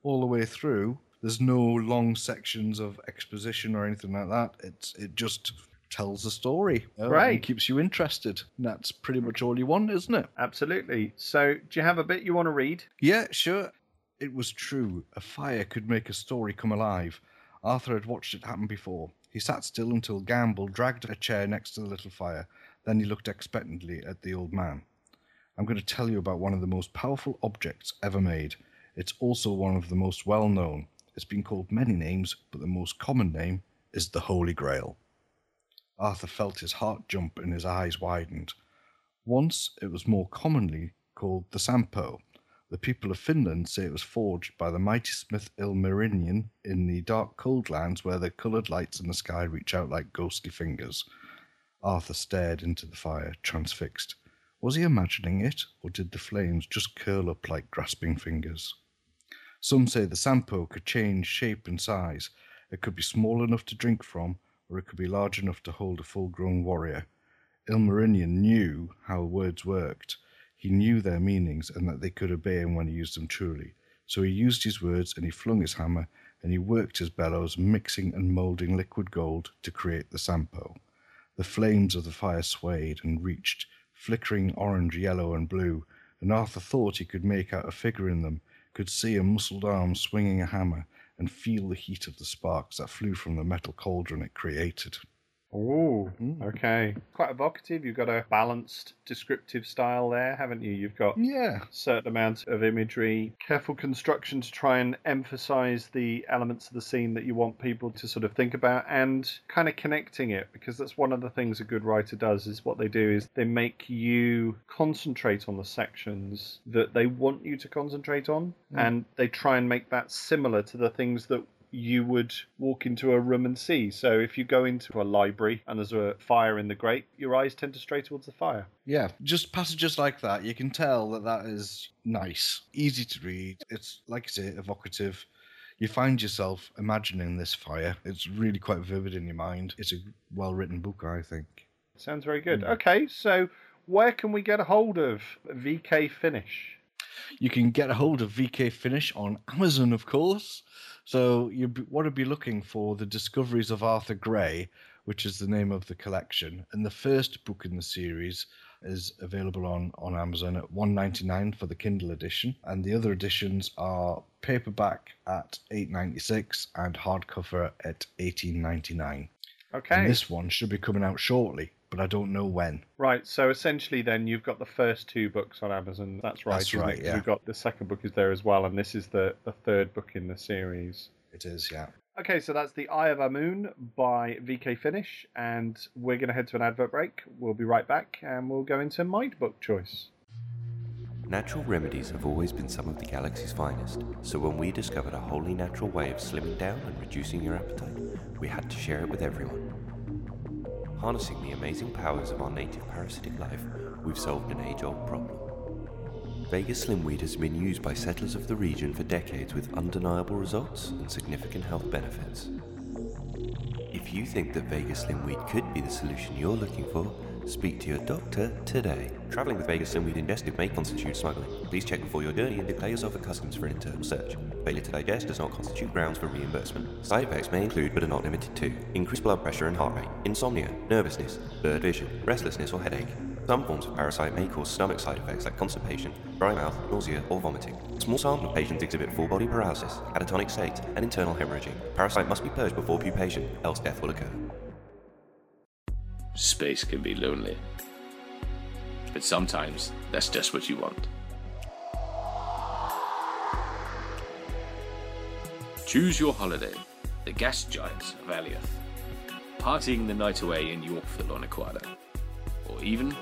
all the way through. There's no long sections of exposition or anything like that. It's it just tells a story. uh, and Right. keeps you interested. And that's pretty much all you want, isn't it? Absolutely. So, do you have a bit you want to read? Yeah, sure. It was true. A fire could make a story come alive. Arthur had watched it happen before. He sat still until Gamble dragged a chair next to the little fire. Then he looked expectantly at the old man. I'm going to tell you about one of the most powerful objects ever made. It's also one of the most well known. It's been called many names, but the most common name is the Holy Grail. Arthur felt his heart jump and his eyes widened. Once it was more commonly called the Sampo. The people of Finland say it was forged by the mighty smith Ilmarinen in the dark cold lands where the coloured lights in the sky reach out like ghostly fingers. Arthur stared into the fire, transfixed. Was he imagining it, or did the flames just curl up like grasping fingers? Some say the Sampo could change shape and size. It could be small enough to drink from, or it could be large enough to hold a full grown warrior. Ilmarinen knew how words worked. He knew their meanings and that they could obey him when he used them truly. So he used his words and he flung his hammer and he worked his bellows, mixing and moulding liquid gold to create the Sampo. The flames of the fire swayed and reached, flickering orange, yellow, and blue, and Arthur thought he could make out a figure in them, could see a muscled arm swinging a hammer, and feel the heat of the sparks that flew from the metal cauldron it created. Oh, Mm. okay. Quite evocative. You've got a balanced descriptive style there, haven't you? You've got Yeah, certain amount of imagery, careful construction to try and emphasize the elements of the scene that you want people to sort of think about and kind of connecting it because that's one of the things a good writer does is what they do is they make you concentrate on the sections that they want you to concentrate on and they try and make that similar to the things that you would walk into a room and see. So if you go into a library and there's a fire in the grate, your eyes tend to stray towards the fire. yeah. Just passages like that, you can tell that that is nice, easy to read. It's, like I say, evocative. You find yourself imagining this fire. It's really quite vivid in your mind. It's a well written book, I think. Sounds very good. Mm. Okay, so where can we get a hold of VK Finish? You can get a hold of VK Finish on Amazon, of course. So you want to be looking for the Discoveries of Arthur Gray, which is the name of the collection, and the first book in the series is available on, on Amazon at one ninety nine for the Kindle edition, and the other editions are paperback at eight ninety six and hardcover at eighteen ninety nine. Okay. And this one should be coming out shortly, but I don't know when. Right, so essentially then you've got the first two books on Amazon. That's right. That's isn't it? right, 'Cause yeah. You've got the second book is there as well, and this is the, the third book in the series. It is, yeah. Okay, so that's The Eye of a Moon by VK Finish, and we're going to head to an advert break. We'll be right back, and we'll go into my book choice. Natural remedies have always been some of the galaxy's finest, so when we discovered a wholly natural way of slimming down and reducing your appetite, we had to share it with everyone. Harnessing the amazing powers of our native parasitic life, we've solved an age old problem. Vegas Slimweed has been used by settlers of the region for decades with undeniable results and significant health benefits. If you think that Vegas Slimweed could be the solution you're looking for, speak to your doctor today. Traveling with Vegas Slimweed ingested may constitute smuggling. Please check before your journey and declare yourself at customs for an internal search. Failure to digest does not constitute grounds for reimbursement. Side effects may include, but are not limited to, increased blood pressure and heart rate, insomnia, nervousness, blurred vision, restlessness or headache. Some forms of parasite may cause stomach side effects like constipation, dry mouth, nausea, or vomiting. A small sample of patients exhibit full body paralysis, catatonic state, and internal hemorrhaging. Parasite must be purged before pupation, else death will occur. Space can be lonely. But sometimes that's just what you want. Choose your holiday, the gas giants of Alioth. Partying the night away in Yorkville on Aquada. Or even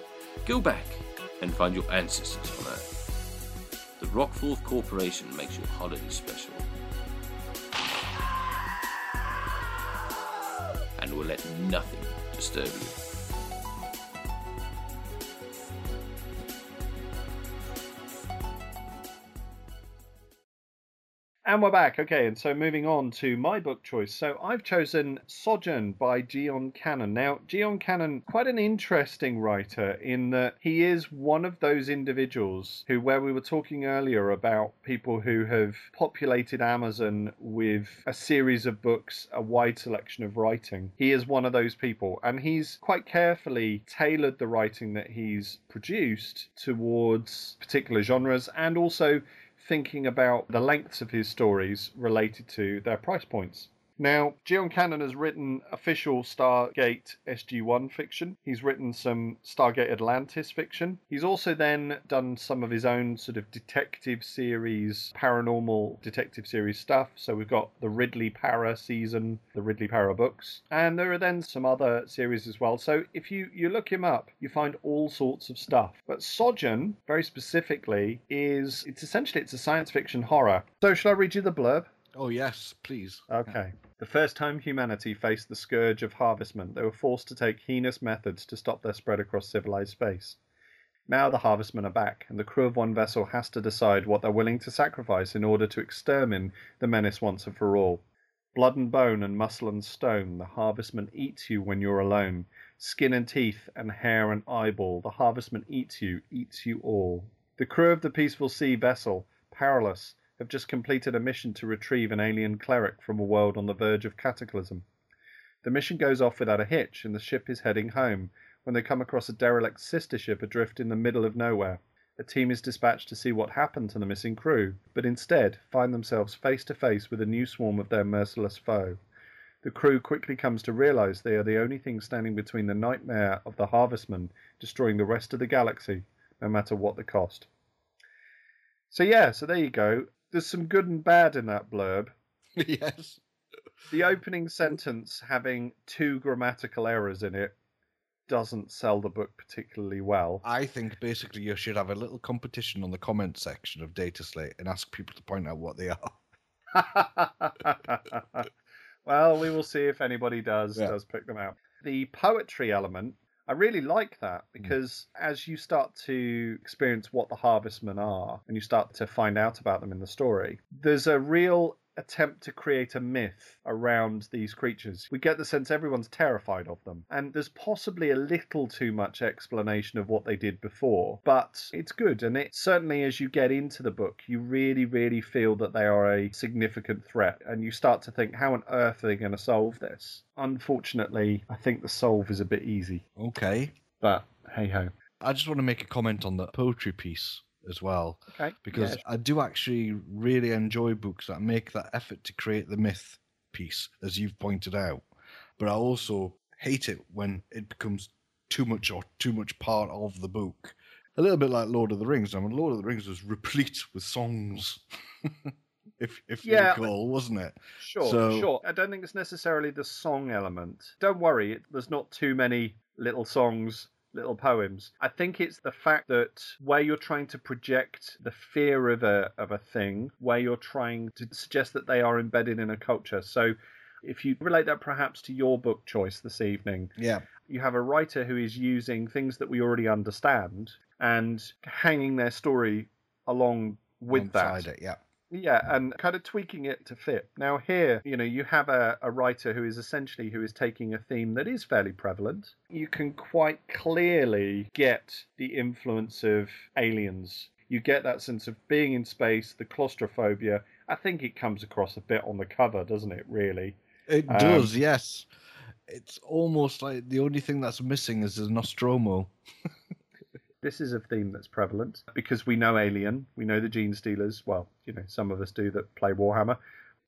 go back and find your ancestors on Earth. The Rockforth Corporation makes your holiday special. And will let nothing disturb you. And we're back. Okay, and so moving on to my book choice. So I've chosen Sojourn by Geonn Cannon. Now, Geonn Cannon, quite an interesting writer in that he is one of those individuals who, where we were talking earlier about people who have populated Amazon with a series of books, a wide selection of writing, he is one of those people. And he's quite carefully tailored the writing that he's produced towards particular genres and also thinking about the lengths of his stories related to their price points. Now, Geonn Cannon has written official Stargate SG1 fiction. He's written some Stargate Atlantis fiction. He's also then done some of his own sort of detective series, paranormal detective series stuff. So we've got the Ridley Parra season, the Ridley Parra books, and there are then some other series as well. So if you you look him up, you find all sorts of stuff. But Sojourn, very specifically, is it's essentially it's a science fiction horror. So shall I read you the blurb? Oh, yes, please. Okay. The first time humanity faced the scourge of harvestmen, they were forced to take heinous methods to stop their spread across civilized space. Now the harvestmen are back, and the crew of one vessel has to decide what they're willing to sacrifice in order to exterminate the menace once and for all. Blood and bone and muscle and stone, the harvestman eats you when you're alone. Skin and teeth and hair and eyeball, the harvestman eats you, eats you all. The crew of the peaceful sea vessel, powerless, have just completed a mission to retrieve an alien cleric from a world on the verge of cataclysm. The mission goes off without a hitch, and the ship is heading home when they come across a derelict sister ship adrift in the middle of nowhere. A team is dispatched to see what happened to the missing crew, but instead find themselves face to face with a new swarm of their merciless foe. The crew quickly comes to realize they are the only thing standing between the nightmare of the harvestmen destroying the rest of the galaxy, no matter what the cost. So yeah, so there you go there's some good and bad in that blurb. yes. The opening sentence having two grammatical errors in it doesn't sell the book particularly well. I think basically you should have a little competition on the comment section of Data Slate and ask people to point out what they are. well, we will see if anybody does yeah. does pick them out. The poetry element I really like that hmm. because mm. as you start to experience what the harvestmen are and you start to find out about them in the story, there's a real attempt to create a myth around these creatures. We get the sense everyone's terrified of them, and there's possibly a little too much explanation of what they did before, but it's good. And it certainly, as you get into the book, you really, really feel that they are a significant threat, and you start to think, how on earth are they going to solve this? Unfortunately, I think the solve is a bit easy. Okay. But hey ho. I just want to make a comment on the poetry piece as well. Okay. Because yeah. I do actually really enjoy books that make that effort to create the myth piece, as you've pointed out. But I also hate it when it becomes too much or too much part of the book. A little bit like Lord of the Rings. I mean, Lord of the Rings was replete with songs. if if yeah, you recall, wasn't it? Sure, so... sure. I don't think it's necessarily the song element. Don't worry, there's not too many little songs little poems. I think it's the fact that where you're trying to project the fear of a of a thing, where you're trying to suggest that they are embedded in a culture. So if you relate that perhaps to your book choice this evening, yeah, you have a writer who is using things that we already understand and hanging their story along with Alongside that. It, yeah. Yeah, and kind of tweaking it to fit. Now here, you know, you have a, a writer who is essentially who is taking a theme that is fairly prevalent. You can quite clearly get the influence of aliens. You get that sense of being in space, the claustrophobia. I think it comes across a bit on the cover, doesn't it, really? It um, does, yes. It's almost like the only thing that's missing is a Nostromo. This is a theme that's prevalent because we know Alien, we know the Genestealers, Well, you know, some of us do that play Warhammer.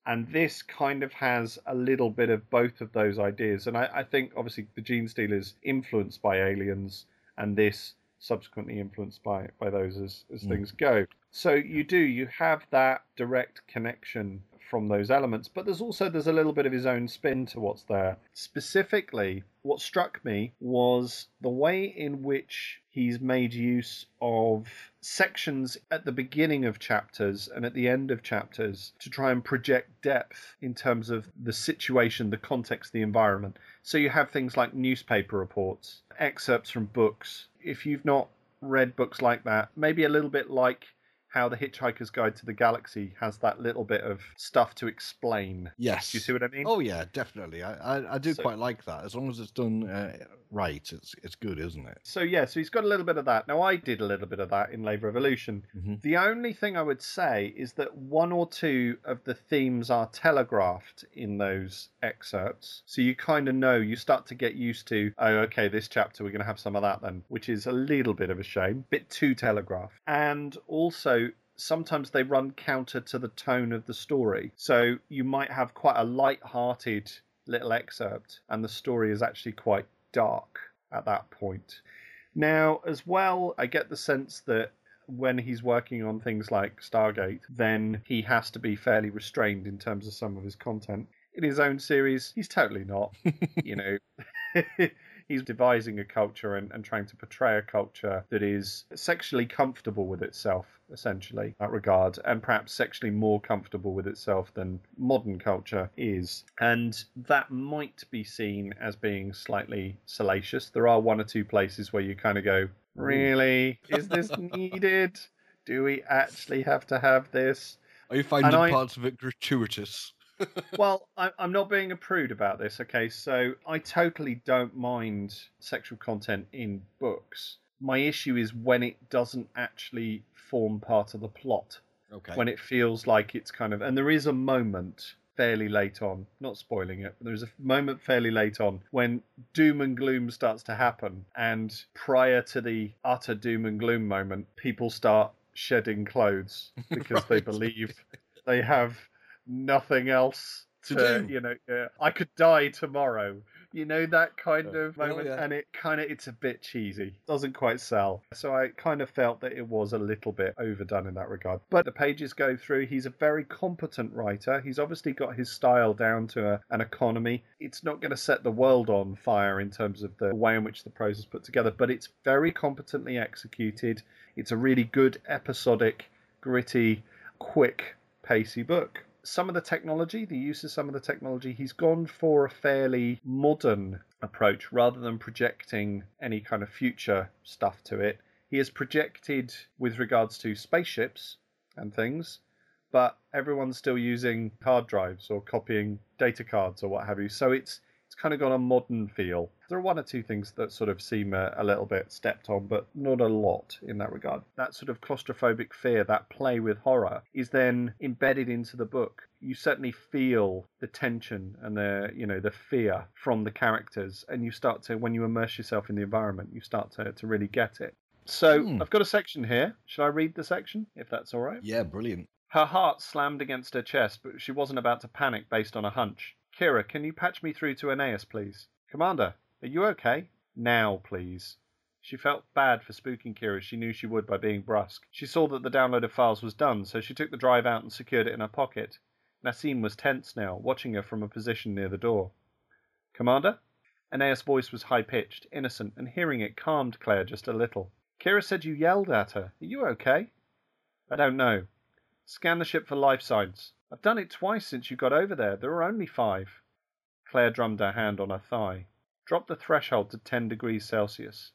And this kind of has a little bit of both of those ideas. And I, I think, obviously, the Genestealers influenced by aliens, and this subsequently influenced by, by those as, as mm. things go. So you do, you have that direct connection from those elements but there's also there's a little bit of his own spin to what's there specifically what struck me was the way in which he's made use of sections at the beginning of chapters and at the end of chapters to try and project depth in terms of the situation the context the environment. So you have things like newspaper reports excerpts from books. If you've not read books like that maybe a little bit like how the Hitchhiker's Guide to the Galaxy has that little bit of stuff to explain. Yes. Do you see what I mean? Oh yeah, definitely. I I, I do So- quite like that. As long as it's done uh, right, it's it's good, isn't it? So yeah, so he's got a little bit of that. Now I did a little bit of that in Lave Revolution. Mhm. The only thing I would say is that one or two of the themes are telegraphed in those excerpts. So you kind of know, you start to get used to, oh, okay, this chapter we're going to have some of that then, which is a little bit of a shame, bit too telegraphed. And also, sometimes they run counter to the tone of the story. So you might have quite a light-hearted little excerpt, and the story is actually quite dark at that point. Now, as well, I get the sense that when he's working on things like Stargate, then he has to be fairly restrained in terms of some of his content. In his own series, he's totally not. you know, he's devising a culture and, and trying to portray a culture that is sexually comfortable with itself, essentially, in that regard, and perhaps sexually more comfortable with itself than modern culture is. And that might be seen as being slightly salacious. There are one or two places where you kind of go, Really? Is this needed? Do we actually have to have this? Are you finding I- parts of it gratuitous? Well, I, I'm not being a prude about this, okay? So I totally don't mind sexual content in books. My issue is when it doesn't actually form part of the plot. Okay. When it feels like it's kind of. And there is a moment fairly late on, not spoiling it, but there's a moment fairly late on when doom and gloom starts to happen. And prior to the utter doom and gloom moment, people start shedding clothes because they believe they have nothing else To to, do. you know uh, i could die tomorrow. You know that kind Oh, of oh, moment? yeah. and it kind of it's a bit cheesy. Doesn't quite sell. So i kind of felt that it was a little bit overdone in that regard. But the pages go through. He's a very competent writer. He's obviously got his style down to a, an economy. It's not going to set the world on fire in terms of the way in which the prose is put together but it's very competently executed. It's a really good episodic gritty quick pacey book some of the technology, the use of some of the technology, he's gone for a fairly modern approach rather than projecting any kind of future stuff to it. He has projected with regards to spaceships and things, but everyone's still using hard drives or copying data cards or what have you. So it's it's kind of got a modern feel. There are one or two things that sort of seem a, a little bit stepped on, but not a lot in that regard. That sort of claustrophobic fear, that play with horror, is then embedded into the book. You certainly feel the tension and the you know the fear from the characters, and you start to when you immerse yourself in the environment, you start to, to really get it. So Hmm. I've got a section here. Should I read the section if that's all right? Yeah, brilliant. Her heart slammed against her chest, but she wasn't about to panic based on a hunch. Kira, can you patch me through to Aeneas, please? Commander, are you okay? Now, please. She felt bad for spooking Kira as she knew she would by being brusque. She saw that the download of files was done, so she took the drive out and secured it in her pocket. Nassim was tense now, watching her from a position near the door. Commander? Aeneas' voice was high pitched, innocent, and hearing it calmed Claire just a little. Kira said you yelled at her. Are you okay? I don't know. Scan the ship for life signs. I've done it twice since you got over there. There are only five. Claire drummed her hand on her thigh. Drop the threshold to 10 degrees Celsius.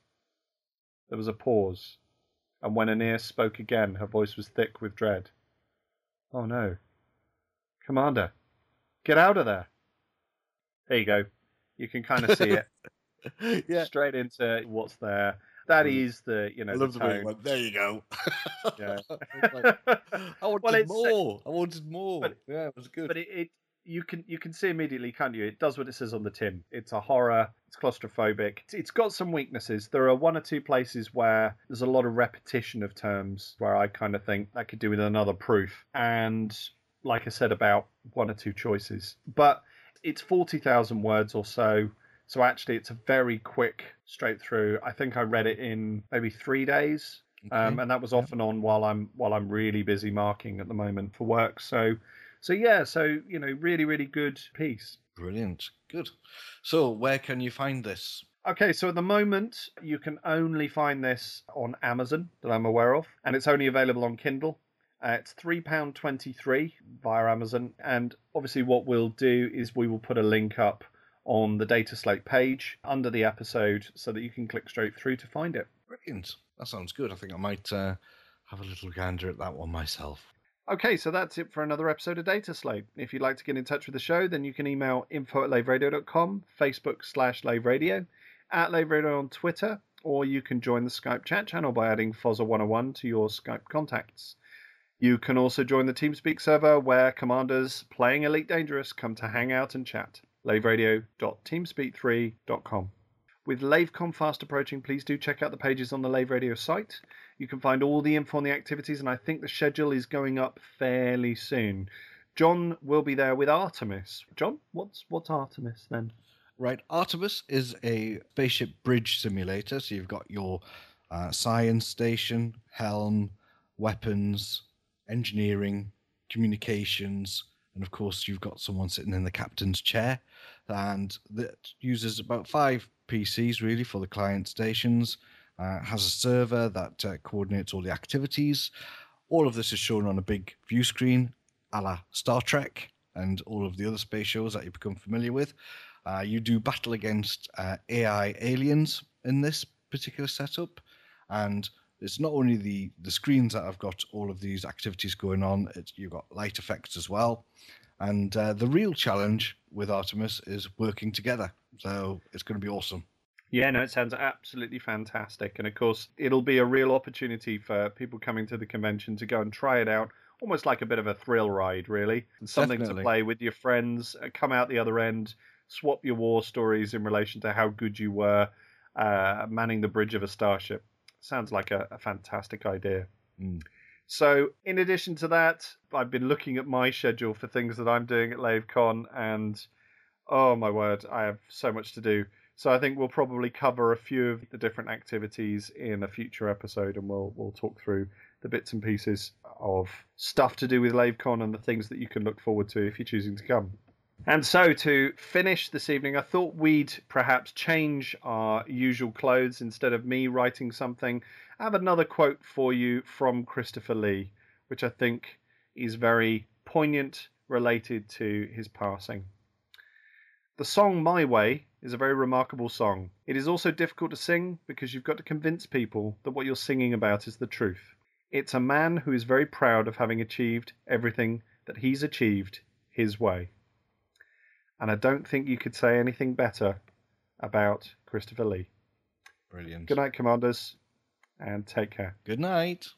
There was a pause, and when Aeneas spoke again, her voice was thick with dread. Oh no. Commander, get out of there. There you go. You can kind of see it. yeah. Straight into what's there. That mm. is the, you know, I love the the way went, there you go. Yeah. Like, I wanted Well, more. I wanted more. but- yeah, it was good. But it, it you can you can see immediately, can't you? It does what it says on the tin. It's a horror. It's claustrophobic. It's- it's got some weaknesses. There are one or two places where there's a lot of repetition of terms where I kind of think that could do with another proof. And like I said, about one or two choices. But it's forty thousand words or so. So actually, it's a very quick, straight through. I think I read it in maybe three days, um, and that was off and on while I'm while I'm really busy marking at the moment for work. So, so yeah, so you know, really, really good piece. Brilliant. Good. So, where can you find this? Okay, so at the moment you can only find this on Amazon that I'm aware of, and it's only available on Kindle. Uh, it's three pound twenty three via Amazon, and obviously what we'll do is we will put a link up on the Data Slate page under the episode so that you can click straight through to find it. Brilliant. That sounds good. I think I might uh, have a little gander at that one myself. Okay, so that's it for another episode of Data Slate. If you'd like to get in touch with the show, then you can email info at laveradio.com, Facebook slash laveradio, at laveradio on Twitter, or you can join the Skype chat channel by adding Fozzer101 to your Skype contacts. You can also join the TeamSpeak server where commanders playing Elite Dangerous come to hang out and chat. laveradio.teamspeak3.com. With LaveCon fast approaching, please do check out the pages on the Lave Radio site. You can find all the info on the activities, and I think the schedule is going up fairly soon. John will be there with Artemis. John, what's what's Artemis then? Right, Artemis is a spaceship bridge simulator. So you've got your uh, science station, helm, weapons, engineering, communications, and of course you've got someone sitting in the captain's chair, and that uses about five PCs really for the client stations. Uh, has a server that uh, coordinates all the activities. All of this is shown on a big view screen, a la Star Trek and all of the other space shows that you become familiar with. Uh, you do battle against uh, AI aliens in this particular setup, and it's not only the the screens that have got all of these activities going on. It's, you've got light effects as well, and uh, the real challenge with Artemis is working together. So it's going to be awesome. Yeah, no, it sounds absolutely fantastic. And of course, it'll be a real opportunity for people coming to the convention to go and try it out, almost like a bit of a thrill ride, really. And something Definitely. to play with your friends, uh, come out the other end, swap your war stories in relation to how good you were uh, manning the bridge of a starship. Sounds like a, a fantastic idea. Mm. So, in addition to that, I've been looking at my schedule for things that I'm doing at LaveCon, and oh my word, I have so much to do. So I think we'll probably cover a few of the different activities in a future episode, and we'll we'll talk through the bits and pieces of stuff to do with LaveCon and the things that you can look forward to if you're choosing to come. And so to finish this evening, I thought we'd perhaps change our usual clothes. Instead of me writing something, I have another quote for you from Christopher Lee, which I think is very poignant related to his passing. The song My Way is a very remarkable song. It is also difficult to sing because you've got to convince people that what you're singing about is the truth. It's a man who is very proud of having achieved everything that he's achieved his way. And I don't think you could say anything better about Christopher Lee. Brilliant. Good night, Commanders, and take care. Good night.